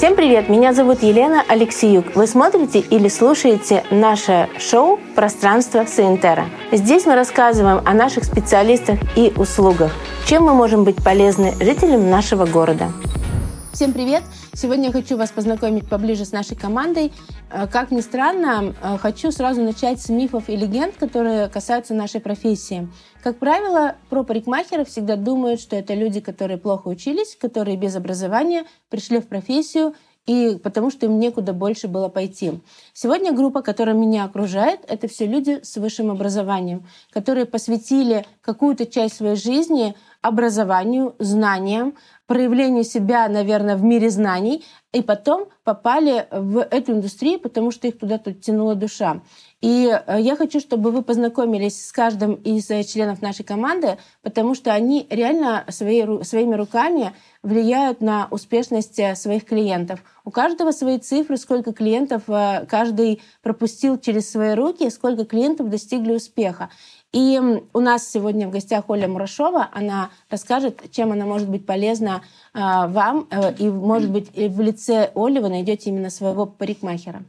Всем привет! Меня зовут Елена Алексеюк. Вы смотрите или слушаете наше шоу «Пространство Саентера». Здесь мы рассказываем о наших специалистах и услугах, чем мы можем быть полезны жителям нашего города. Всем привет! Сегодня я хочу вас познакомить поближе с нашей командой. Э, как ни странно, э, хочу сразу начать с мифов и легенд, которые касаются нашей профессии. Как правило, про парикмахеров всегда думают, что это люди, которые плохо учились, которые без образования пришли в профессию и потому что им некуда больше было пойти. Сегодня группа, которая меня окружает, это все люди с высшим образованием, которые посвятили какую-то часть своей жизни образованию, знаниям, проявлению себя, наверное, в мире знаний, и потом попали в эту индустрию, потому что их туда тут тянула душа. И э, я хочу, чтобы вы познакомились с каждым из э, членов нашей команды, потому что они реально свои, своими руками влияют на успешность э, своих клиентов. У каждого свои цифры, сколько клиентов каждый пропустил через свои руки, сколько клиентов достигли успеха. И у нас сегодня в гостях Оля Мурашова. Она расскажет, чем она может быть полезна вам. И, может быть, в лице Оли вы найдете именно своего парикмахера.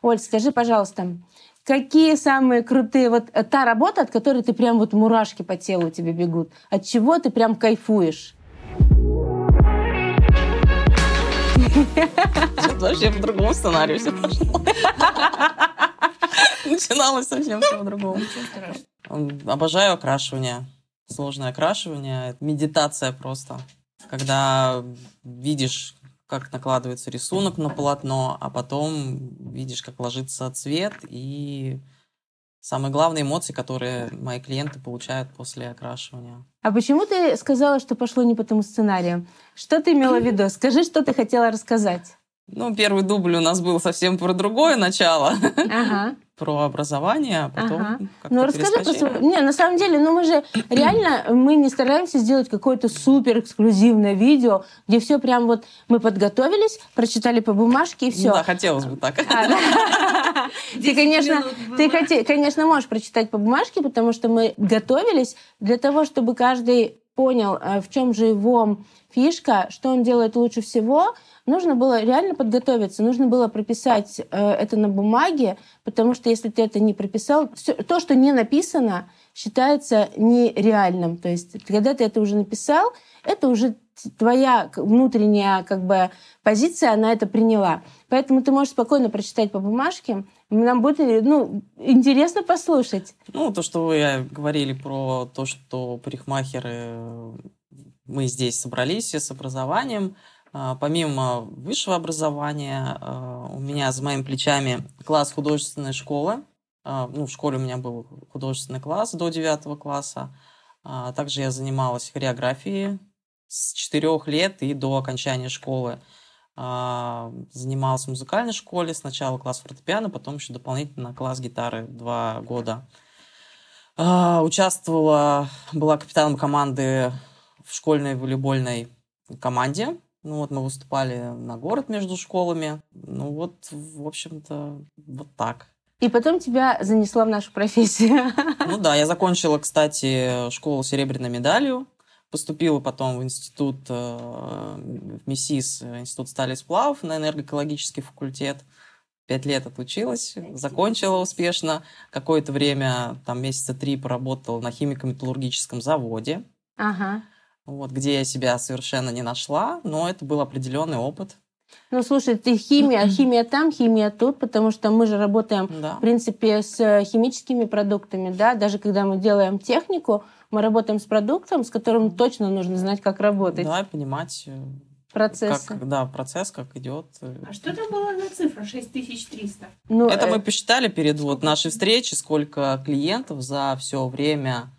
Оль, скажи, пожалуйста, Какие самые крутые, вот э, та работа, от которой ты прям вот мурашки по телу тебе бегут, от чего ты прям кайфуешь? Сейчас вообще по другому сценарию все пошло. Начиналось совсем все по-другому. Обожаю окрашивание. Сложное окрашивание. Медитация просто. Когда видишь как накладывается рисунок на полотно, а потом видишь, как ложится цвет и самые главные эмоции, которые мои клиенты получают после окрашивания. А почему ты сказала, что пошло не по тому сценарию? Что ты имела в виду? Скажи, что ты хотела рассказать. Ну, первый дубль у нас был совсем про другое начало. Ага. Про образование, а потом ага. Ну, расскажи про Не, на самом деле, ну мы же реально, мы не стараемся сделать какое-то супер эксклюзивное видео, где все прям вот мы подготовились, прочитали по бумажке и все. Да, хотелось бы так. А, ты, конечно, ты, конечно, можешь прочитать по бумажке, потому что мы готовились для того, чтобы каждый понял, э, в чем же его фишка, что он делает лучше всего, нужно было реально подготовиться, нужно было прописать э, это на бумаге, потому что если ты это не прописал, то, что не написано, считается нереальным. То есть, когда ты это уже написал, это уже твоя внутренняя как бы позиция, она это приняла. Поэтому ты можешь спокойно прочитать по бумажке. Нам будет ну, интересно послушать. Ну, то, что вы говорили про то, что парикмахеры мы здесь собрались все с образованием. А, помимо высшего образования, у меня за моими плечами класс художественной школы. А, ну, в школе у меня был художественный класс до 9 класса. Также я занималась хореографией с 4 лет и до окончания школы. Занималась в музыкальной школе. Сначала класс фортепиано, потом еще дополнительно класс гитары два года. Участвовала, была капитаном команды в школьной волейбольной команде. Ну вот мы выступали на город между школами. Ну вот, в общем-то, вот так. И потом тебя занесло в нашу профессию. Ну да, я закончила, кстати, школу серебряной медалью. Поступила потом в институт, э, в МИСИС, институт стали сплавов на энергоэкологический факультет. Пять лет отучилась, закончила успешно. Какое-то время, там месяца три поработала на химико-металлургическом заводе. Ага вот, где я себя совершенно не нашла, но это был определенный опыт. Ну, слушай, ты химия, химия там, химия тут, потому что мы же работаем, да. в принципе, с химическими продуктами, да, даже когда мы делаем технику, мы работаем с продуктом, с которым точно нужно знать, как работать. Да, и понимать э, процесс. Как, да, процесс, как идет. Э. А что там было за цифра 6300? Ну, это э... мы посчитали перед вот нашей встречей, сколько клиентов за все время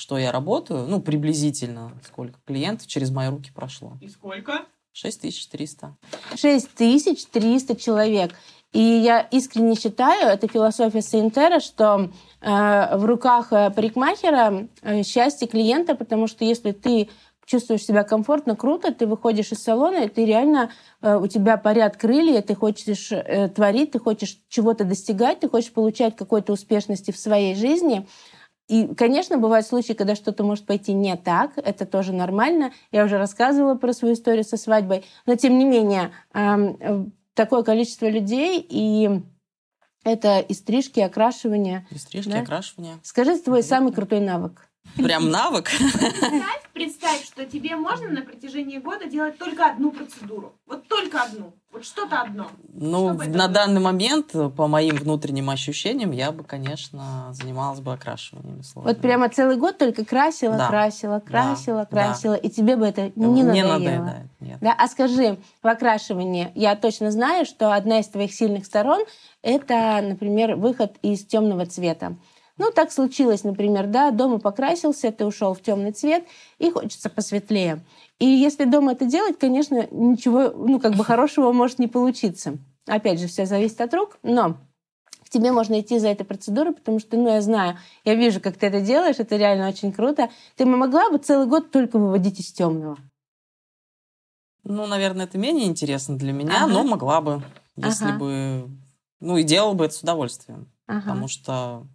что я работаю, ну, приблизительно, сколько клиентов через мои руки прошло. И сколько? 6300. 6300 человек. И я искренне считаю, это философия Сейнтера, что э, в руках э, парикмахера э, счастье клиента, потому что если ты чувствуешь себя комфортно, круто, ты выходишь из салона, и ты реально, э, у тебя парят крылья, ты хочешь э, творить, ты хочешь чего-то достигать, ты хочешь получать какой-то успешности в своей жизни – и, конечно, бывают случаи, когда что-то может пойти не так, это тоже нормально. Я уже рассказывала про свою историю со свадьбой, но тем не менее такое количество людей и это и стрижки, и окрашивание. И стрижки, да? окрашивание. Скажи твой самый крутой навык. Прям навык? Представь, представь, что тебе можно на протяжении года делать только одну процедуру. Вот только одну. Вот что-то одно. Ну, что на данный момент, по моим внутренним ощущениям, я бы, конечно, занималась бы окрашиванием. Вот прямо целый год только красила, да. красила, красила, да. красила, да. и тебе бы это не, не надоело. надоедает. Нет. Да? А скажи, в окрашивании я точно знаю, что одна из твоих сильных сторон это, например, выход из темного цвета. Ну, так случилось, например, да, дома покрасился, ты ушел в темный цвет, и хочется посветлее. И если дома это делать, конечно, ничего, ну, как бы хорошего может не получиться. Опять же, все зависит от рук, но к тебе можно идти за этой процедурой, потому что, ну, я знаю, я вижу, как ты это делаешь, это реально очень круто. Ты могла бы целый год только выводить из темного? Ну, наверное, это менее интересно для меня, ага. но могла бы, если ага. бы... Ну, и делала бы это с удовольствием. Ага. Потому что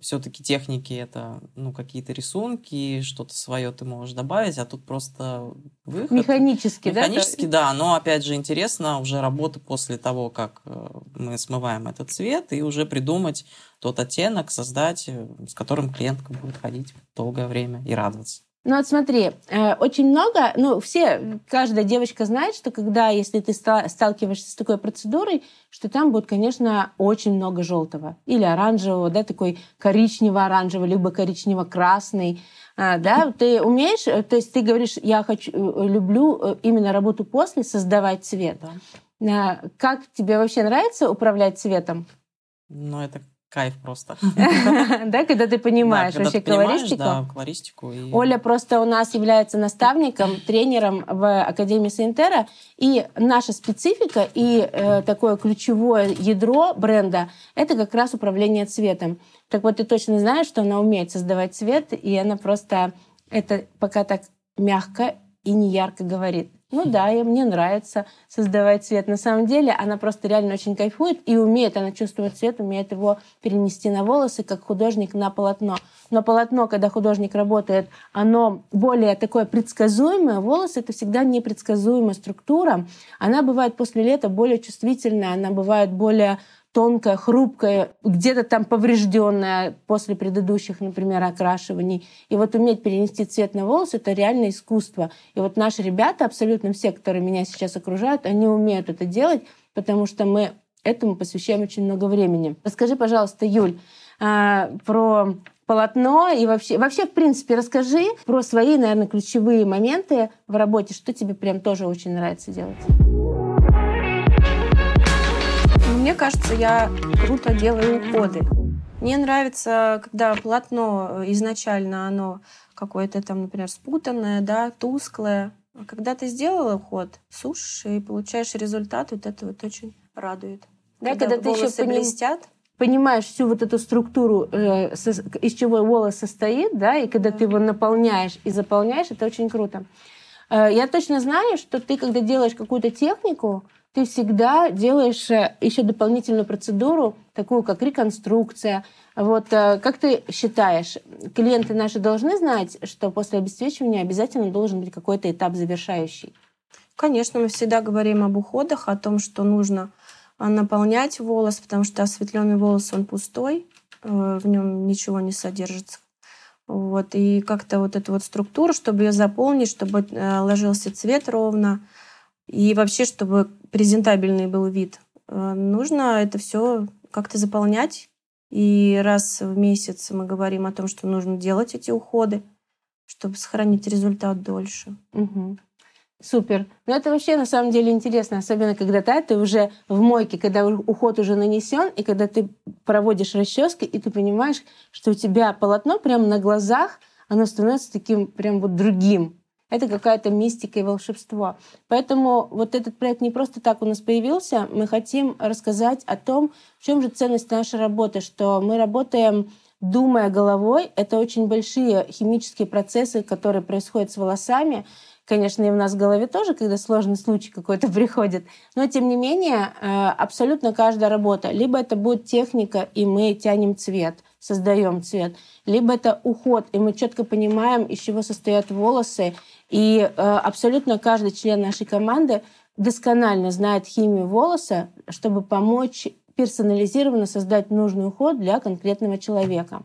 все-таки техники это ну какие-то рисунки, что-то свое ты можешь добавить, а тут просто выход. Механически, да? Механически, да. Но опять же интересно уже работа после того, как э, мы смываем этот цвет, и уже придумать тот оттенок, создать, э, с которым клиентка будет ходить долгое время и радоваться. Ну вот смотри, э, очень много, ну все, каждая девочка знает, что когда, если ты сталкиваешься с такой процедурой, что там будет, конечно, очень много желтого или оранжевого, да, такой коричнево-оранжевый, либо коричнево-красный, а, да, ты умеешь, э, то есть ты говоришь, я хочу, э, люблю именно работу после создавать цвет. Да. Как тебе вообще нравится управлять цветом? Ну, это кайф просто. Да, когда ты понимаешь вообще колористику. Колористику. Оля просто у нас является наставником, тренером в Академии Саинтера. И наша специфика и э, такое ключевое ядро бренда — это как раз управление цветом. Так вот, ты точно знаешь, что она умеет создавать цвет, и она просто это пока так мягко и не ярко говорит. Ну да, и мне нравится создавать цвет. На самом деле она просто реально очень кайфует и умеет, она чувствует цвет, умеет его перенести на волосы, как художник на полотно. Но полотно, когда художник работает, оно более такое предсказуемое. Волосы — это всегда непредсказуемая структура. Она бывает после лета более чувствительная, она бывает более тонкая, хрупкая, где-то там поврежденная после предыдущих, например, окрашиваний. И вот уметь перенести цвет на волосы — это реально искусство. И вот наши ребята, абсолютно все, которые меня сейчас окружают, они умеют это делать, потому что мы этому посвящаем очень много времени. Расскажи, пожалуйста, Юль, а, про полотно и вообще, вообще, в принципе, расскажи про свои, наверное, ключевые моменты в работе, что тебе прям тоже очень нравится делать. Мне кажется, я круто делаю уходы. Мне нравится, когда полотно э, изначально оно какое-то там, например, спутанное, да, тусклое. А когда ты сделала уход, сушишь и получаешь результат, вот это вот очень радует. Да, когда, когда ты еще поним... блестят, понимаешь всю вот эту структуру, э, со, из чего волос состоит, да, и когда да. ты его наполняешь и заполняешь, это очень круто. Э, я точно знаю, что ты, когда делаешь какую-то технику, ты всегда делаешь э, еще дополнительную процедуру, такую как реконструкция. Вот э, как ты считаешь, клиенты наши должны знать, что после обесцвечивания обязательно должен быть какой-то этап завершающий? Конечно, мы всегда говорим об уходах, о том, что нужно э, наполнять волос, потому что осветленный волос, он пустой, в нем ничего не содержится. Вот, и как-то вот эту вот структуру, чтобы ее заполнить, чтобы ложился цвет ровно, и вообще, чтобы презентабельный был вид, э, нужно это все как-то заполнять. И раз в месяц мы говорим о том, что нужно делать эти уходы, чтобы сохранить результат дольше. Угу. Супер. Но это вообще на самом деле интересно, особенно когда ты, ты уже в мойке, когда уход уже нанесен, и когда ты проводишь расчески, и ты понимаешь, что у тебя полотно прямо на глазах, оно становится таким прям вот другим это какая-то мистика и волшебство. Поэтому вот этот проект не просто так у нас появился. Мы хотим рассказать о том, в чем же ценность нашей работы, что мы работаем думая головой. Это очень большие химические процессы, которые происходят с волосами. конечно, и у нас в голове тоже, когда сложный случай какой-то приходит. Но, тем не менее, э, абсолютно каждая работа, либо это будет техника, и мы тянем цвет, создаем цвет, либо это уход, и мы четко понимаем, из чего состоят волосы, и э, абсолютно каждый член нашей команды досконально знает химию волоса, чтобы помочь персонализированно создать нужный уход для конкретного человека.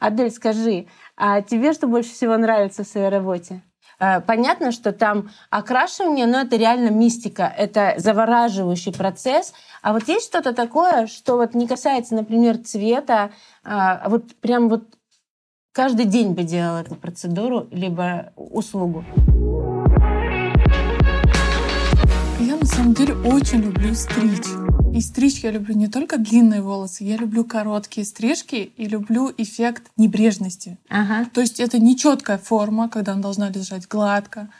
Адель, скажи, а тебе что больше всего нравится в своей работе? Э, понятно, что там окрашивание, но это реально мистика, это завораживающий процесс. А вот есть что-то такое, что вот не касается, например, цвета, а вот прям вот каждый день бы делал эту процедуру либо услугу? Я на самом деле очень люблю стричь. И стричь я люблю не только длинные волосы, я люблю короткие стрижки и люблю эффект небрежности. Ага. То есть это не четкая форма, когда она должна лежать гладко.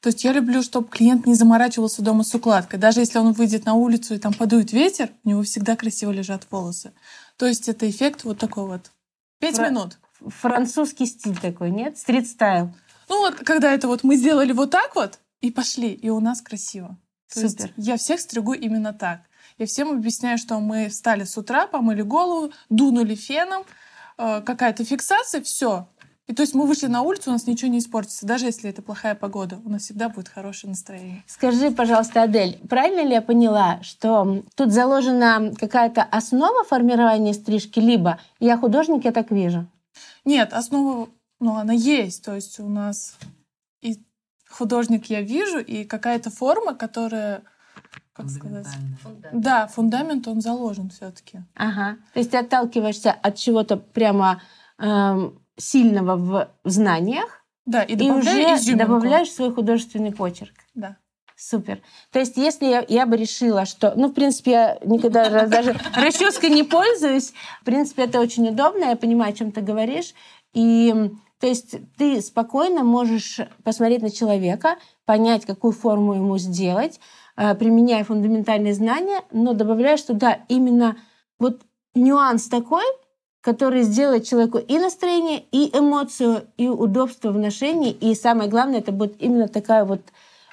То есть я люблю, чтобы клиент не заморачивался дома с укладкой. Даже если он выйдет на улицу и там подует ветер, у него всегда красиво лежат волосы. То есть это эффект вот такой вот. Пять Фра- минут. Французский стиль такой, нет? Стрит-стайл. Ну вот, когда это вот мы сделали вот так вот и пошли, и у нас красиво. То Супер. есть я всех стригу именно так. Я всем объясняю, что мы встали с утра, помыли голову, дунули феном, э, какая-то фиксация, все. И то есть мы вышли на улицу, у нас ничего не испортится, даже если это плохая погода. У нас всегда будет хорошее настроение. Скажи, пожалуйста, Адель, правильно ли я поняла, что тут заложена какая-то основа формирования стрижки, либо я художник, я так вижу? Нет, основа, ну, она есть. То есть у нас и художник я вижу, и какая-то форма, которая, как сказать... Да, фундамент, он заложен все-таки. Ага. То есть ты отталкиваешься от чего-то прямо эм, сильного в в знаниях Да, и и, уже изюминку. добавляешь свой художественный почерк. Да. Супер. То есть, если я, я бы решила, что, ну, в принципе, я никогда даже расческой не пользуюсь, в принципе, это очень удобно, я понимаю, о чем ты говоришь, и то есть ты спокойно можешь посмотреть на человека, понять, какую форму ему сделать, применяя фундаментальные знания, но добавляешь туда именно вот нюанс такой, который сделает человеку и настроение, и эмоцию, и удобство в ношении, и самое главное, это будет именно такая вот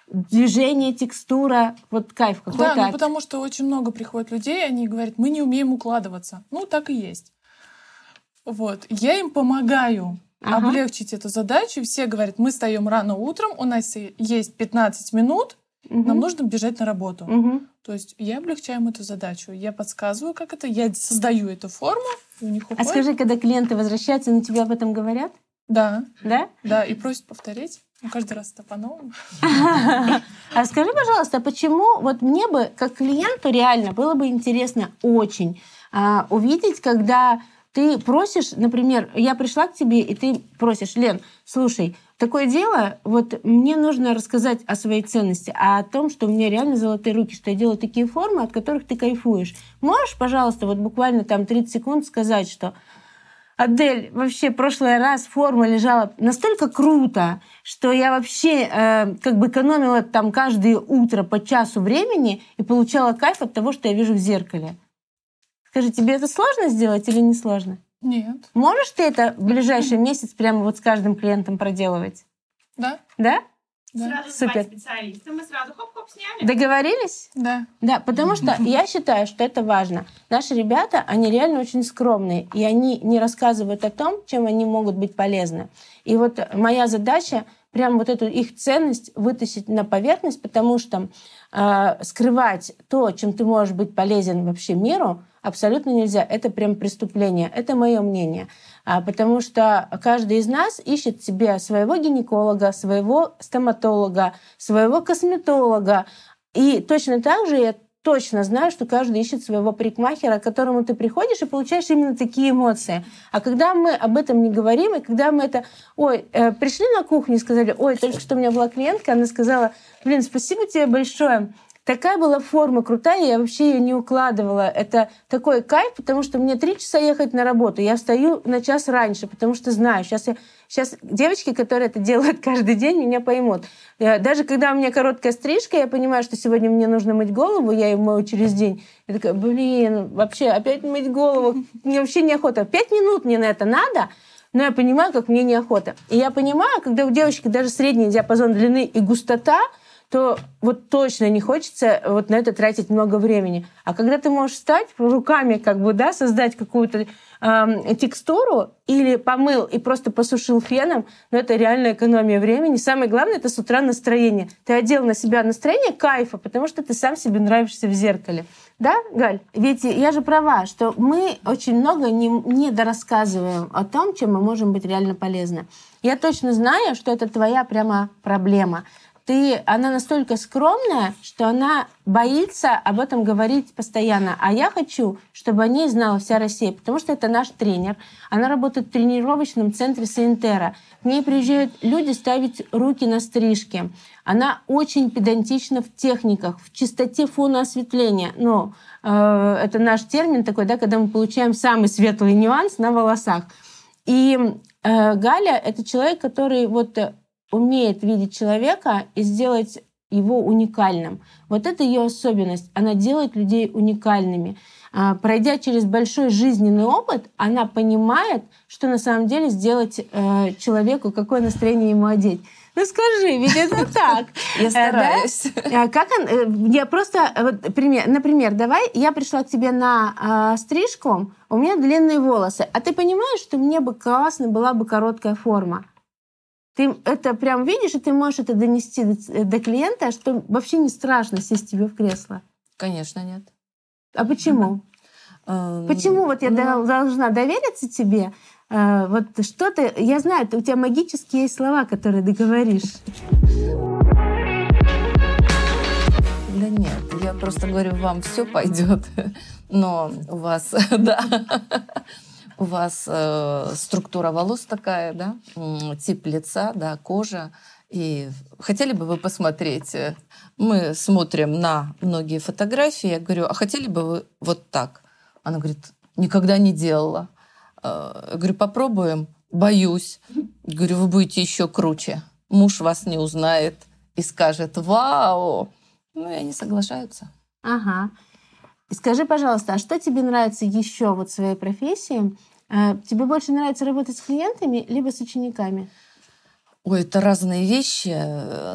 движение, текстура, вот кайф какой-то. Да, ну от- потому что очень много приходит людей, они говорят, мы не умеем укладываться. Ну, так и есть. Вот. Я им помогаю Ага. облегчить эту задачу. Все говорят, мы встаем рано утром, у нас есть 15 минут, Мгм. нам нужно бежать на работу. Мгм. То есть я облегчаю им эту задачу. Я подсказываю, как это, я создаю эту форму, у них А скажи, когда клиенты возвращаются, на тебя об этом говорят? Да, Да? да, и просят повторить. Ну, каждый раз это по-новому. А скажи, пожалуйста, а почему вот мне бы, как клиенту, реально было бы интересно очень а, увидеть, когда ты просишь, например, я пришла к тебе, и ты просишь, Лен, слушай, такое дело, вот мне нужно рассказать о своей ценности, а о том, что у меня реально золотые руки, что я делаю такие формы, от которых ты кайфуешь. Можешь, пожалуйста, вот буквально там 30 секунд сказать, что Адель, вообще, прошлый раз форма лежала настолько круто, что я вообще э, как бы экономила там каждое утро по часу времени и получала кайф от того, что я вижу в зеркале. Скажи, тебе это сложно сделать или не сложно? Нет. Можешь ты это в ближайший месяц прямо вот с каждым клиентом проделывать? Да? Да? Да. Сразу Супер. специалиста, мы сразу хоп-хоп сняли. Договорились? Да. Да, потому что я считаю, что это важно. Наши ребята, они реально очень скромные, и они не рассказывают о том, чем они могут быть полезны. И вот моя задача прям вот эту их ценность вытащить на поверхность, потому что э, скрывать то, чем ты можешь быть полезен вообще миру, абсолютно нельзя. Это прям преступление. Это мое мнение. А, потому что каждый из нас ищет себе своего гинеколога, своего стоматолога, своего косметолога. И точно так же я точно знаю, что каждый ищет своего парикмахера, к которому ты приходишь и получаешь именно такие эмоции. А когда мы об этом не говорим, и когда мы это... Ой, э, пришли на кухню и сказали, ой, только что у меня была клиентка, она сказала, блин, спасибо тебе большое, Такая была форма крутая, я вообще ее не укладывала. Это такой кайф, потому что мне три часа ехать на работу. Я встаю на час раньше, потому что знаю, сейчас я Сейчас девочки, которые это делают каждый день, меня поймут. Я- Даже когда у меня короткая стрижка, я понимаю, что сегодня мне нужно мыть голову, я ее мою через день. Я такая, блин, вообще опять мыть голову, мне вообще неохота. Пять минут мне на это надо, но я понимаю, как мне неохота. И я понимаю, когда у девочки даже средний диапазон длины и густота, то вот точно не хочется вот на это тратить много времени. А когда ты можешь встать руками, как бы, да, создать какую-то э, текстуру или помыл и просто посушил феном, но это реальная экономия времени. Самое главное это с утра настроение. Ты одел на себя настроение кайфа, потому что ты сам себе нравишься в зеркале. Да, Галь? Ведь я же права, что мы очень много не, не дорассказываем о том, чем мы можем быть реально полезны. Я точно знаю, что это твоя прямо проблема ты, она настолько скромная, что она боится об этом говорить постоянно. А я хочу, чтобы о ней знала вся Россия, потому что это наш тренер. Она работает в тренировочном центре Саентера. К ней приезжают люди ставить руки на стрижки. Она очень педантична в техниках, в чистоте фона осветления. Но э, это наш термин такой, да, когда мы получаем самый светлый нюанс на волосах. И э, Галя — это человек, который вот умеет видеть человека и сделать его уникальным. Вот это ее особенность. Она делает людей уникальными. А, пройдя через большой жизненный опыт, она понимает, что на самом деле сделать э, человеку, какое настроение ему одеть. Ну скажи, ведь это так. Я стараюсь. Да? Как он, э, я просто, вот, пример, например, давай, я пришла к тебе на э, стрижку, у меня длинные волосы, а ты понимаешь, что мне бы классно была бы короткая форма. Ты это прям видишь, и ты можешь это донести до, до клиента, что вообще не страшно сесть тебе в кресло. Конечно, нет. А почему? Mm-hmm. Почему вот я ну... должна довериться тебе? А, вот что ты... Я знаю, у тебя магические есть слова, которые ты говоришь. Да нет, я просто говорю, вам все пойдет, но у вас, да, у вас э, структура волос такая, да, тип лица, да, кожа. И хотели бы вы посмотреть? Э, мы смотрим на многие фотографии. Я говорю, а хотели бы вы вот так? Она говорит, никогда не делала. Э, я говорю, попробуем. Боюсь. Говорю, вы будете еще круче. Муж вас не узнает и скажет, вау. Ну, и они соглашаются. Ага. Скажи, пожалуйста, а что тебе нравится еще вот в своей профессии? А тебе больше нравится работать с клиентами либо с учениками? Ой, это разные вещи.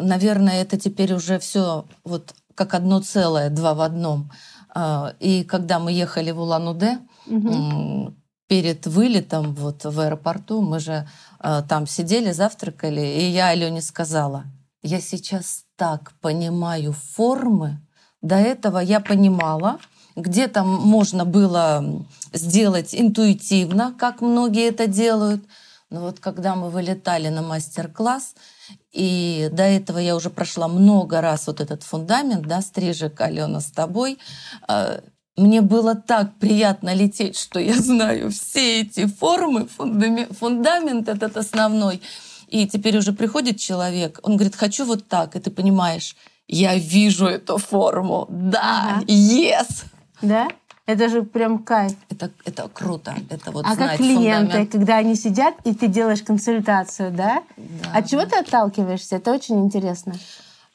Наверное, это теперь уже все вот как одно целое, два в одном. А, и когда мы ехали в Улан-Удэ, угу. перед вылетом вот в аэропорту, мы же а, там сидели, завтракали, и я Алене сказала, я сейчас так понимаю формы, до этого я понимала, где там можно было сделать интуитивно, как многие это делают. Но вот когда мы вылетали на мастер-класс, и до этого я уже прошла много раз вот этот фундамент, да, стрижек, Алена, с тобой, э, мне было так приятно лететь, что я знаю все эти формы, фундамент этот основной. И теперь уже приходит человек, он говорит, хочу вот так, и ты понимаешь, я вижу эту форму, да, ага. yes. Да? Это же прям кайф. Это, это круто. Это вот а как клиенты, фундамент. когда они сидят, и ты делаешь консультацию, да? да От чего ты отталкиваешься? Это очень интересно.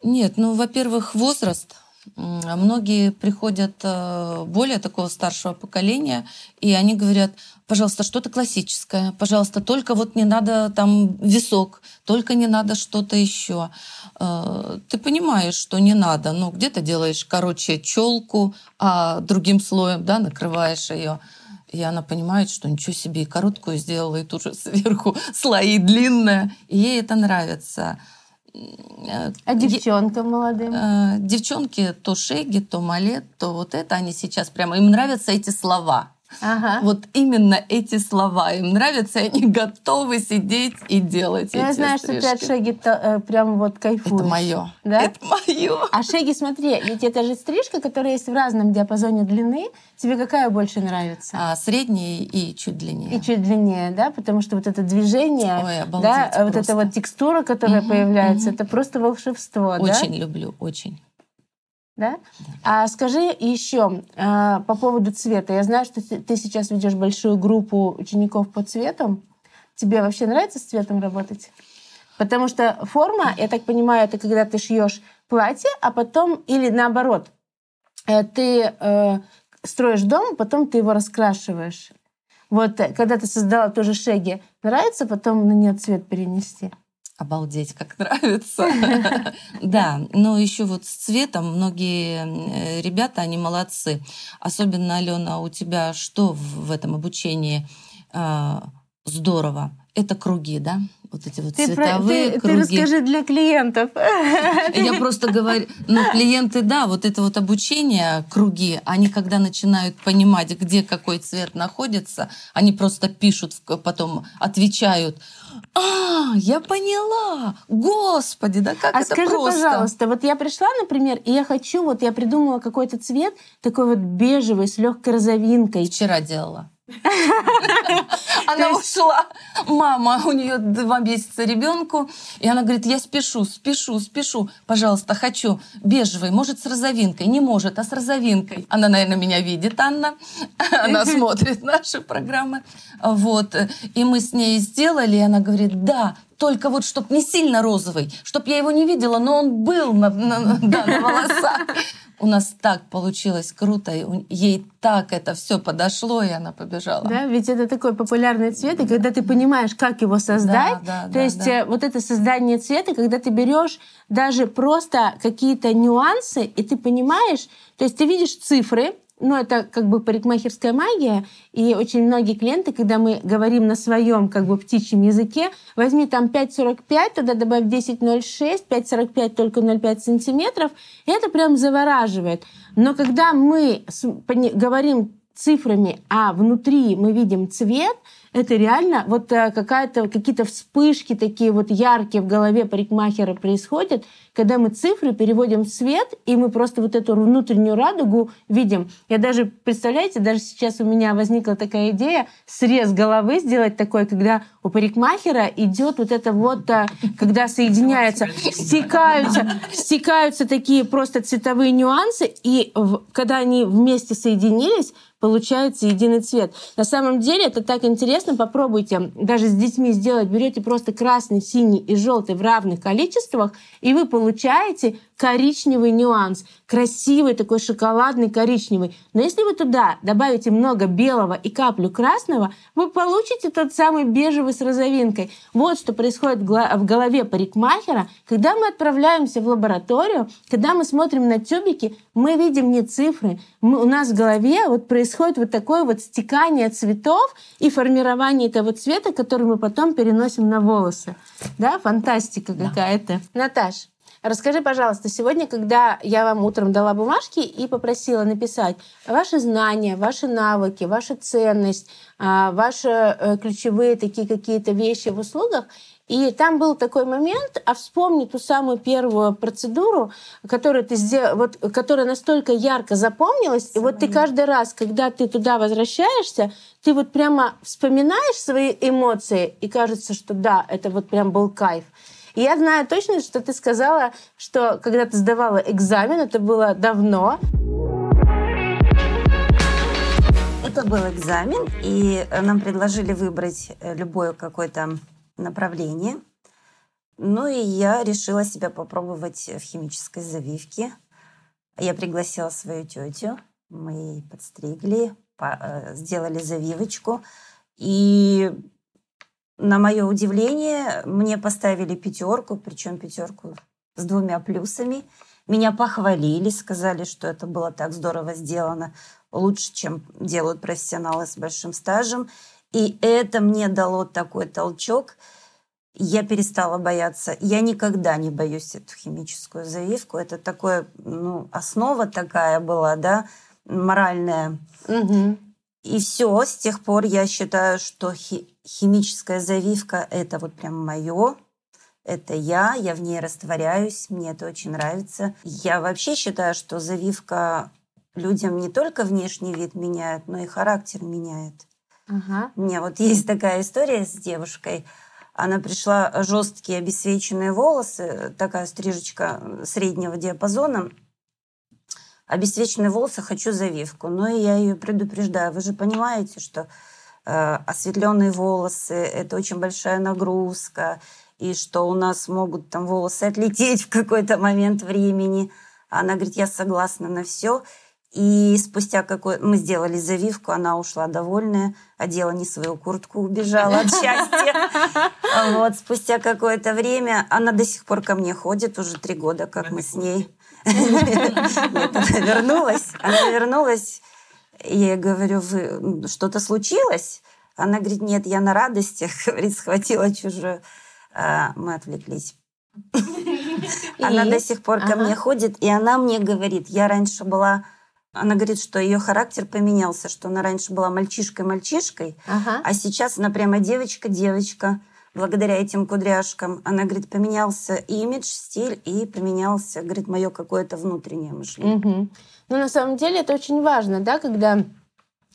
Нет, ну, во-первых, возраст. Многие приходят э, более такого старшего поколения, и они говорят, пожалуйста, что-то классическое, пожалуйста, только вот не надо там висок, только не надо что-то еще. Э, ты понимаешь, что не надо, но где-то делаешь, короче, челку, а другим слоем, да, накрываешь ее. И она понимает, что ничего себе, и короткую сделала, и тут же сверху слои длинные. И ей это нравится. Э, а девчонкам молодым? Э, девчонки то шеги, то малет, то вот это, они сейчас прямо, им нравятся эти слова. Ага. Вот именно эти слова им нравятся, и они готовы сидеть и делать Я эти знаю, стрижки. что ты от Шеги э, прям вот кайфуешь. Это мое. Да? Это мое. А Шеги, смотри, ведь это же стрижка, которая есть в разном диапазоне длины. Тебе какая больше нравится? А, средняя и чуть длиннее. И чуть длиннее, да? Потому что вот это движение, Ой, обалдеть, да, просто. вот эта вот текстура, которая угу, появляется, угу. это просто волшебство, очень да? Очень люблю, очень. Да? А скажи еще а, по поводу цвета. Я знаю, что ты сейчас ведешь большую группу учеников по цветам. Тебе вообще нравится с цветом работать? Потому что форма, я так понимаю, это когда ты шьешь платье, а потом, или наоборот, э, ты э, строишь дом, а потом ты его раскрашиваешь. Вот э, когда ты создала тоже шеги, нравится потом на нее цвет перенести? Обалдеть, как нравится. Да, но еще вот с цветом многие э, ребята, они молодцы. Особенно, Алена, у тебя что в этом обучении а, здорово? Это круги, да? вот эти вот ты цветовые про, ты, круги. Ты расскажи для клиентов. Я просто говорю, ну, клиенты, да, вот это вот обучение, круги, они когда начинают понимать, где какой цвет находится, они просто пишут, потом отвечают, а, я поняла, господи, да как а это скажи, просто. пожалуйста, вот я пришла, например, и я хочу, вот я придумала какой-то цвет, такой вот бежевый, с легкой розовинкой. Вчера делала. Она ушла. Мама, у нее два месяца ребенку. И она говорит, я спешу, спешу, спешу. Пожалуйста, хочу бежевый. Может, с розовинкой? Не может, а с розовинкой. Она, наверное, меня видит, Анна. Она смотрит наши программы. Вот. И мы с ней сделали. И она говорит, да, только вот чтоб не сильно розовый, чтоб я его не видела, но он был на, на, да, на волосах у нас так получилось круто, ей так это все подошло, и она побежала. Да, ведь это такой популярный цвет, и когда ты понимаешь, как его создать, да, да, то да, есть да. Э, вот это создание цвета, когда ты берешь даже просто какие-то нюансы, и ты понимаешь, то есть ты видишь цифры, ну, это как бы парикмахерская магия, и очень многие клиенты, когда мы говорим на своем как бы птичьем языке, возьми там 5,45, туда добавь 10,06, 5,45 только 0,5 сантиметров, и это прям завораживает. Но когда мы говорим цифрами, а внутри мы видим цвет, это реально вот э, какая-то, какие-то вспышки такие вот яркие в голове парикмахера происходят, когда мы цифры переводим в цвет, и мы просто вот эту внутреннюю радугу видим. Я даже, представляете, даже сейчас у меня возникла такая идея срез головы сделать такой, когда у парикмахера идет вот это вот, э, когда соединяются, стекаются, стекаются такие просто цветовые нюансы, и когда они вместе соединились, получается единый цвет. На самом деле это так интересно, попробуйте даже с детьми сделать. Берете просто красный, синий и желтый в равных количествах, и вы получаете коричневый нюанс, красивый такой шоколадный коричневый. Но если вы туда добавите много белого и каплю красного, вы получите тот самый бежевый с розовинкой. Вот что происходит в голове парикмахера, когда мы отправляемся в лабораторию, когда мы смотрим на тюбики, мы видим не цифры, мы, у нас в голове вот происходит вот такое вот стекание цветов и формирование этого цвета, который мы потом переносим на волосы. Да, фантастика да. какая-то. Наташ, Расскажи, пожалуйста, сегодня, когда я вам утром дала бумажки и попросила написать ваши знания, ваши навыки, ваша ценность, а, ваши э, ключевые такие какие-то вещи в услугах, и там был такой момент, а вспомни ту самую первую процедуру, которую ты сделал, вот, которая настолько ярко запомнилась, и вот ты каждый раз, когда ты туда возвращаешься, ты вот прямо вспоминаешь свои эмоции, и кажется, что да, это вот прям был кайф. Я знаю точно, что ты сказала, что когда ты сдавала экзамен, это было давно. Это был экзамен, и нам предложили выбрать э, любое какое-то направление. Ну и я решила себя попробовать в химической завивке. Я пригласила свою тетю, мы подстригли, э, сделали завивочку. И на мое удивление, мне поставили пятерку, причем пятерку с двумя плюсами. Меня похвалили, сказали, что это было так здорово сделано, лучше, чем делают профессионалы с большим стажем. И это мне дало такой толчок. Я перестала бояться. Я никогда не боюсь эту химическую завивку. Это такое, ну, основа такая была, да, моральная. Угу. И все, с тех пор я считаю, что хи- химическая завивка – это вот прям мое, это я, я в ней растворяюсь, мне это очень нравится. Я вообще считаю, что завивка людям не только внешний вид меняет, но и характер меняет. Ага. У меня вот есть такая история с девушкой. Она пришла жесткие обесвеченные волосы, такая стрижечка среднего диапазона – обесцвеченные волосы, хочу завивку. Но и я ее предупреждаю. Вы же понимаете, что э, осветленные волосы – это очень большая нагрузка, и что у нас могут там волосы отлететь в какой-то момент времени. Она говорит, я согласна на все. И спустя какой... Мы сделали завивку, она ушла довольная, одела не свою куртку, убежала от счастья. Вот, спустя какое-то время она до сих пор ко мне ходит, уже три года, как мы с ней. Она вернулась. Она вернулась. Я ей говорю, вы что-то случилось? Она говорит, нет, я на радостях, говорит, схватила чужую. А, мы отвлеклись. Она до сих пор ко мне ходит, и она мне говорит, я раньше была она говорит, что ее характер поменялся, что она раньше была мальчишкой-мальчишкой, ага. а сейчас она прямо девочка-девочка. Благодаря этим кудряшкам. Она, говорит, поменялся имидж, стиль, и поменялся, говорит, мое какое-то внутреннее мышление. Угу. Ну, на самом деле, это очень важно, да, когда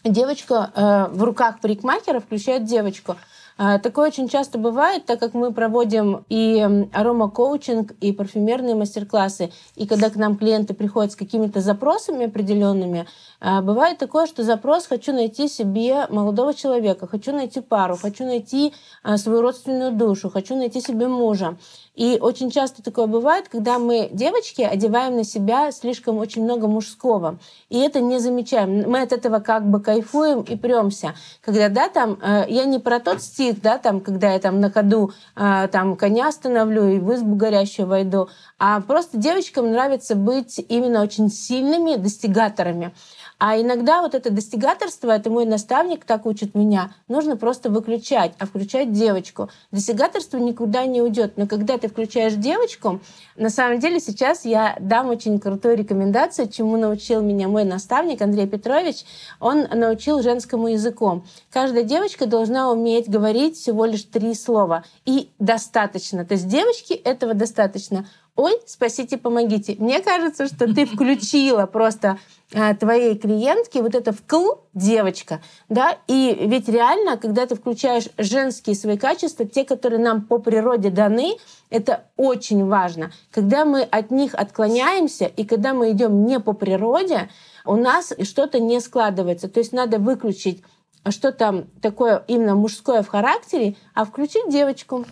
девочка э, в руках парикмахера включает девочку. А, такое очень часто бывает, так как мы проводим и аромакоучинг, и парфюмерные мастер-классы, и когда к нам клиенты приходят с какими-то запросами определенными, а, бывает такое, что запрос «хочу найти себе молодого человека», «хочу найти пару», «хочу найти а, свою родственную душу», «хочу найти себе мужа». И очень часто такое бывает, когда мы, девочки, одеваем на себя слишком очень много мужского. И это не замечаем. Мы от этого как бы кайфуем и премся. Когда, да, там, э, я не про тот стих, да, там, когда я там на ходу э, там коня остановлю и в избу горящую войду, а просто девочкам нравится быть именно очень сильными достигаторами. А иногда вот это достигаторство, это мой наставник так учит меня, нужно просто выключать, а включать девочку. Достигаторство никуда не уйдет. Но когда ты включаешь девочку, на самом деле сейчас я дам очень крутую рекомендацию, чему научил меня мой наставник Андрей Петрович. Он научил женскому языку. Каждая девочка должна уметь говорить всего лишь три слова. И достаточно. То есть девочки этого достаточно ой, спасите, помогите. Мне кажется, что ты включила просто а, твоей клиентке вот это вкл девочка, да, и ведь реально, когда ты включаешь женские свои качества, те, которые нам по природе даны, это очень важно. Когда мы от них отклоняемся и когда мы идем не по природе, у нас что-то не складывается. То есть надо выключить что там такое именно мужское в характере, а включить девочку.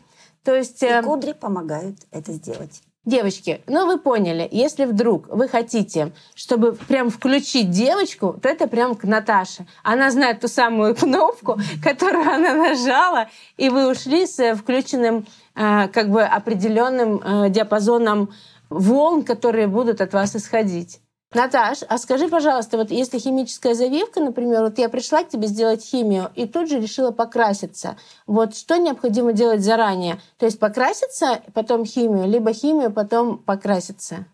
То есть, и эм, кудри помогают это сделать. Девочки, ну вы поняли, если вдруг вы хотите, чтобы прям включить девочку, то это прям к Наташе. Она знает ту самую кнопку, которую она нажала, и вы ушли с включенным э, как бы определенным э, диапазоном волн, которые будут от вас исходить. Наташ, а скажи, пожалуйста, вот если химическая завивка, например, вот я пришла к тебе сделать химию и тут же решила покраситься, вот что необходимо делать заранее? То есть покраситься, потом химию, либо химию, потом покраситься?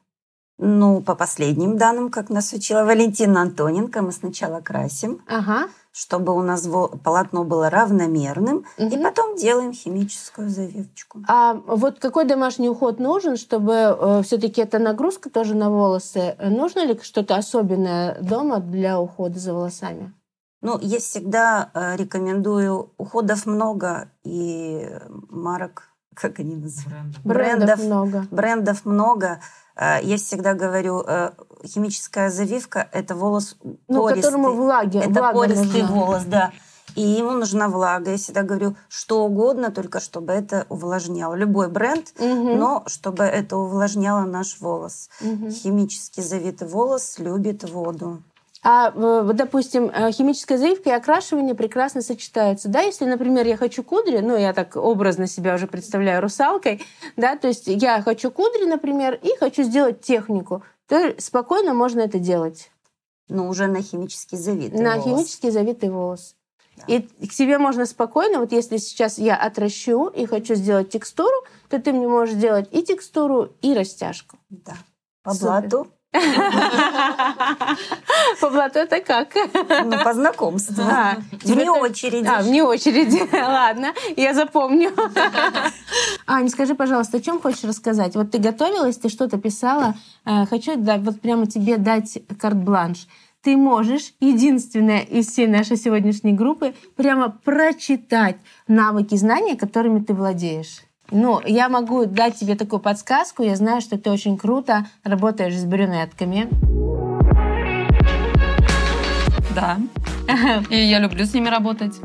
Ну, по последним данным, как нас учила Валентина Антоненко, мы сначала красим. Ага чтобы у нас полотно было равномерным, угу. и потом делаем химическую завивочку. А вот какой домашний уход нужен, чтобы э, все-таки эта нагрузка тоже на волосы? Нужно ли что-то особенное дома для ухода за волосами? Ну, я всегда э, рекомендую уходов много и марок, как они называются? Брендов, брендов много. Брендов много. Э, я всегда говорю, э, химическая завивка – это волос ну, пористый. которому влаги, Это влага пористый нужна. волос, да. И ему нужна влага. Я всегда говорю, что угодно, только чтобы это увлажняло. Любой бренд, угу. но чтобы это увлажняло наш волос. Угу. Химически завитый волос любит воду. А, допустим, э, химическая завивка и окрашивание прекрасно сочетаются. Да, если, например, я хочу кудри, ну, я так образно себя уже представляю русалкой, да, то есть я хочу кудри, например, и хочу сделать технику, то спокойно можно это делать. Но уже на химически завитый На волос. химически завитый волос. Да. И к себе можно спокойно, вот если сейчас я отращу и хочу сделать текстуру, то ты мне можешь сделать и текстуру, и растяжку. Да. По Супер. блату по блату это как? Ну, по знакомству. А, вне очереди. А, вне очереди. Ладно, я запомню. Аня, скажи, пожалуйста, о чем хочешь рассказать? Вот ты готовилась, ты что-то писала. Э, хочу да, вот прямо тебе дать карт-бланш ты можешь, единственная из всей нашей сегодняшней группы, прямо прочитать навыки, знания, которыми ты владеешь. Ну, я могу дать тебе такую подсказку. Я знаю, что ты очень круто работаешь с брюнетками. Да, И я люблю с ними работать,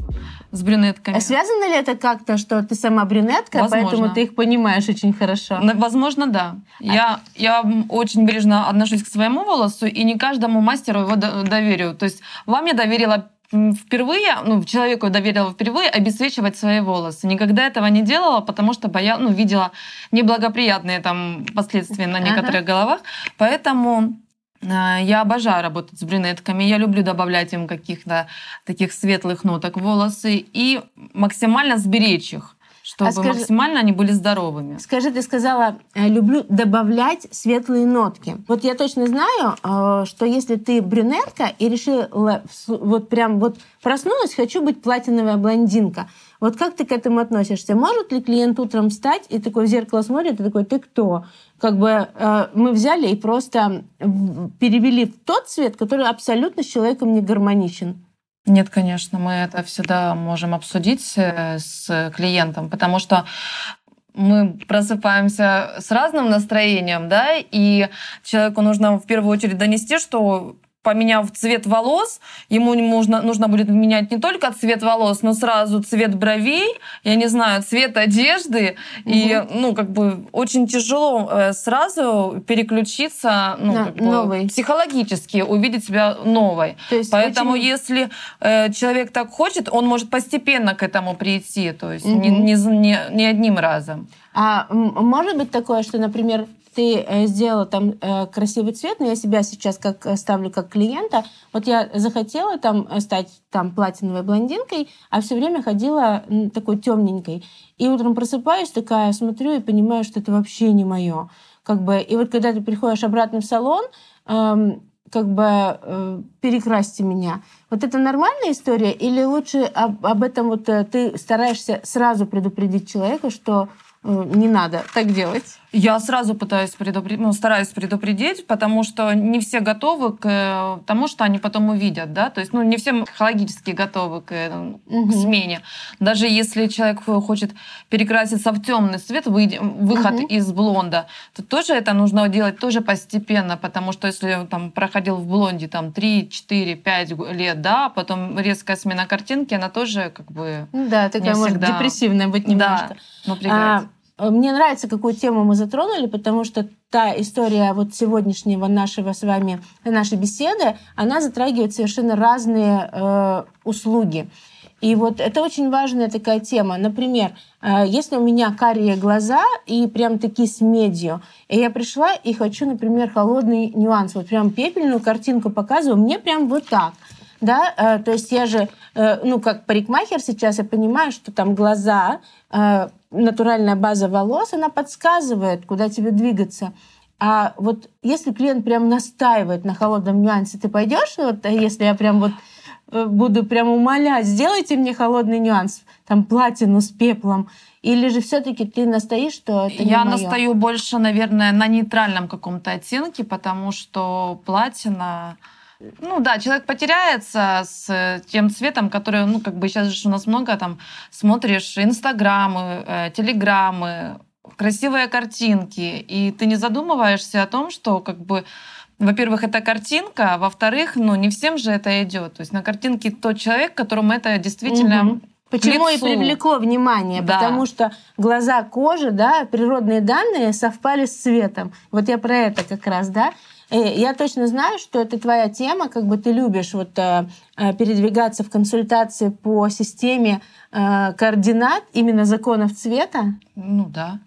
с брюнетками. А связано ли это как-то, что ты сама брюнетка, Возможно. поэтому ты их понимаешь очень хорошо? Возможно, да. Я, я очень бережно отношусь к своему волосу и не каждому мастеру его до- доверю. То есть вам я доверила впервые, ну, человеку доверила впервые обесцвечивать свои волосы. Никогда этого не делала, потому что боя, ну, видела неблагоприятные там последствия на Ага. некоторых головах. Поэтому э, я обожаю работать с брюнетками. Я люблю добавлять им каких-то таких светлых ноток в волосы и максимально сберечь их, чтобы А скажи- максимально они были здоровыми. Скажи, ты сказала, э, люблю добавлять светлые нотки. Вот я точно знаю, э, что если ты брюнетка и решила вот прям вот проснулась, хочу быть платиновая блондинка. Вот как ты к этому относишься? Может ли клиент утром встать и такой в зеркало смотрит и такой, ты кто? Как бы э, мы взяли и просто перевели в тот цвет, который абсолютно с человеком не гармоничен. Нет, конечно, мы это всегда можем обсудить э, с клиентом, потому что мы просыпаемся с разным настроением, да, и человеку нужно в первую очередь донести, что поменяв цвет волос, ему нужно, нужно будет менять не только цвет волос, но сразу цвет бровей, я не знаю, цвет одежды. И, ну, как бы очень тяжело э, сразу переключиться, ну, На как бы новый. психологически увидеть себя новой. То есть Поэтому, очень- если э, человек так хочет, он может постепенно к этому прийти, то есть не, Мгм. не, за- не- не одним разом. А может быть такое, что, например, ты э, сделала там э, красивый цвет, но я себя сейчас как э, ставлю как клиента. Вот я захотела там стать там платиновой блондинкой, а все время ходила такой темненькой. И утром просыпаюсь такая, смотрю и понимаю, что это вообще не мое. Как бы, и вот когда ты приходишь обратно в салон, эм, как бы э, перекрасьте меня. Вот это нормальная история или лучше об, об этом вот э, ты стараешься сразу предупредить человека, что не надо так делать? Я сразу пытаюсь предупредить, ну, стараюсь предупредить, потому что не все готовы к э, тому, что они потом увидят, да, то есть, ну, не все психологически готовы к, э, к смене. Даже если человек хочет перекраситься в темный цвет, выход Мгм. из блонда, то тоже это нужно делать тоже постепенно, потому что если он там проходил в блонде там 3, 4, 5 лет, да, а потом резкая смена картинки, она тоже как бы да, такая Не может всегда. депрессивная быть немножко. да, напрягает. А, мне нравится, какую тему мы затронули, потому что та история вот сегодняшнего нашего с вами, нашей беседы, она затрагивает совершенно разные э, услуги. И вот это очень важная такая тема. Например, э, если у меня карие глаза и прям такие с медью, и я пришла и хочу, например, холодный нюанс, вот прям пепельную картинку показываю, мне прям вот так. Да, э, то есть я же, э, ну, как парикмахер сейчас, я понимаю, что там глаза, э, натуральная база волос, она подсказывает, куда тебе двигаться. А вот если клиент прям настаивает на холодном нюансе, ты пойдешь, вот, если я прям вот буду прям умолять, сделайте мне холодный нюанс, там платину с пеплом, или же все-таки ты настоишь, что это не Я моё? настаю больше, наверное, на нейтральном каком-то оттенке, потому что платина... Ну да, человек потеряется с тем цветом, который, ну, как бы сейчас же у нас много там смотришь инстаграмы, э, телеграммы, красивые картинки, и ты не задумываешься о том, что как бы во-первых, это картинка, а во-вторых, ну, не всем же это идет. То есть на картинке тот человек, которому это действительно Мгм. Почему и лицу. привлекло внимание? Да. Потому что глаза, кожа, да, природные данные совпали с цветом. Вот я про это как раз, да. Э, Я точно знаю, что это твоя тема, как бы ты любишь вот э, э, передвигаться в консультации по системе координат именно законов цвета. ну да.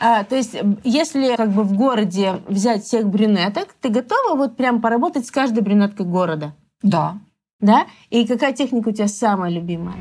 А, то есть, если как бы в городе взять всех брюнеток, ты готова вот прям поработать с каждой брюнеткой города, Да. да? И какая техника у тебя самая любимая?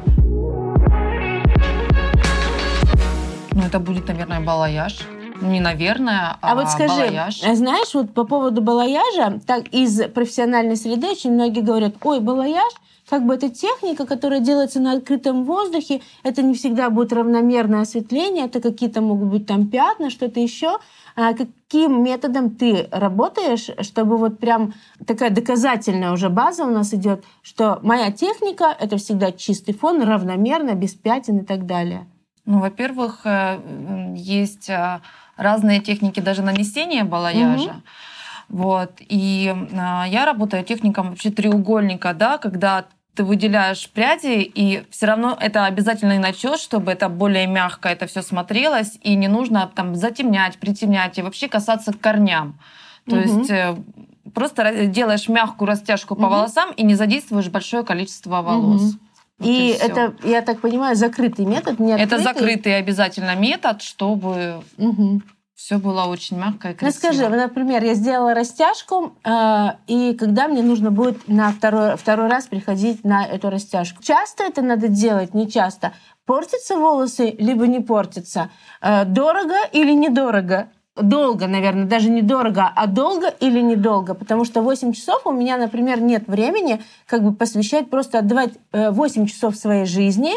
Ну, это будет, наверное, балаяж. Не наверное, а, А вот скажи, балаяж. а знаешь, вот по поводу балаяжа, так из профессиональной среды очень многие говорят, ой, балаяж, как бы это техника, которая делается на открытом воздухе, это не всегда будет равномерное осветление, это какие-то могут быть там пятна, что-то еще. А каким методом ты работаешь, чтобы вот прям такая доказательная уже база у нас идет, что моя техника это всегда чистый фон, равномерно, без пятен и так далее. Ну, во-первых, э, есть э, разные техники даже нанесения балаяжа. Вот. И а, я работаю техником вообще треугольника, да, когда ты выделяешь пряди, и все равно это обязательный начес, чтобы это более мягко это все смотрелось, и не нужно там затемнять, притемнять, и вообще касаться к корням. То Мгм. есть э, просто делаешь мягкую растяжку по Мгм. волосам и не задействуешь большое количество волос. Мгм. И это, я так понимаю, закрытый метод, не Это закрытый обязательно метод, чтобы Мгм. все было очень мягко и Ну красиво. скажи, вот, например, я сделала растяжку, э, и когда мне нужно будет на второй, второй раз приходить на эту растяжку? Часто это надо делать, не часто? Портятся волосы, либо не портятся? Э, дорого или недорого? Долго, наверное, даже не дорого, а долго или недолго? Потому что 8 часов у меня, например, нет времени как бы посвящать, просто отдавать э, 8 часов своей жизни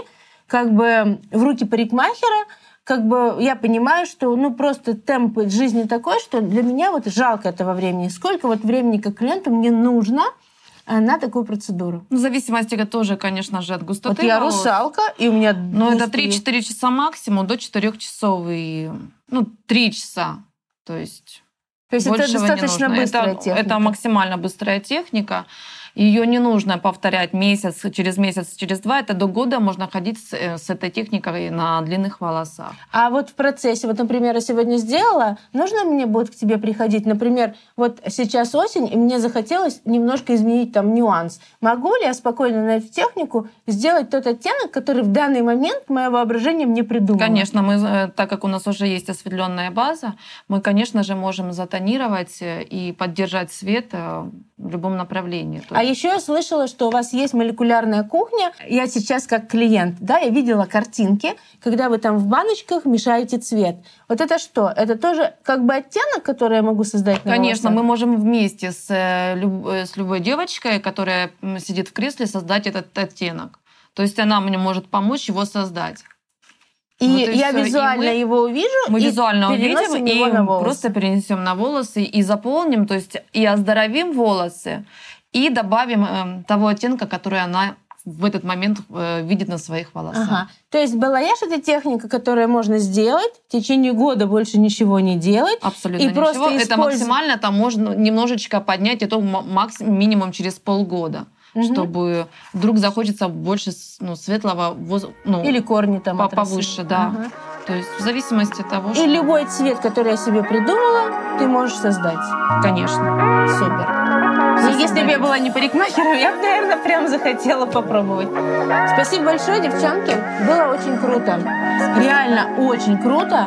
как бы в руки парикмахера, как бы я понимаю, что ну просто темп жизни такой, что для меня вот жалко этого времени. Сколько вот времени как клиенту мне нужно э, на такую процедуру? Ну, в зависимости тоже, конечно же, от густоты вот я волос. русалка, и у меня Но это густые- 3-4 часа максимум, до 4 часов и... Ну, 3 часа. То есть То есть это большего достаточно быстрая это, техника. это максимально быстрая техника. Ее не нужно повторять месяц, через месяц, через два. Это до года можно ходить с, э, с этой техникой на длинных волосах. А вот в процессе, вот, например, я сегодня сделала, нужно мне будет к тебе приходить? Например, вот сейчас осень, и мне захотелось немножко изменить там нюанс. Могу ли я спокойно на эту технику сделать тот оттенок, который в данный момент мое воображение мне придумало? Конечно, мы, э, так как у нас уже есть осветленная база, мы, конечно же, можем затонировать э, и поддержать свет в любом направлении. А еще я слышала, что у вас есть молекулярная кухня. Я сейчас как клиент, да, я видела картинки, когда вы там в баночках мешаете цвет. Вот это что? Это тоже как бы оттенок, который я могу создать на Конечно, мы волосах? можем вместе с, э, э, с любой девочкой, которая сидит в кресле, создать этот оттенок. То есть она мне может помочь его создать. И Вот и я. И визуально мы- его увижу, Мы и визуально увидим и просто перенесем на волосы и заполним, то есть и оздоровим волосы, и добавим э, того оттенка, который она в этот момент э, видит на своих волосах. Ага. То есть балаяж это техника, которую можно сделать в течение года больше ничего не делать. Абсолютно И ничего. просто Это использ- максимально, там можно немножечко поднять, это м- максимум минимум через полгода, Мгм. чтобы вдруг захочется больше ну, светлого, воз- ну, Или корни там по- повыше, да. Ага. то есть в зависимости от того, И что... любой цвет, который я себе придумала, ты можешь создать. Конечно. Супер. И если бы я была не парикмахером, я бы, наверное, прям захотела попробовать. Спасибо большое, девчонки. Было очень круто. Реально очень круто.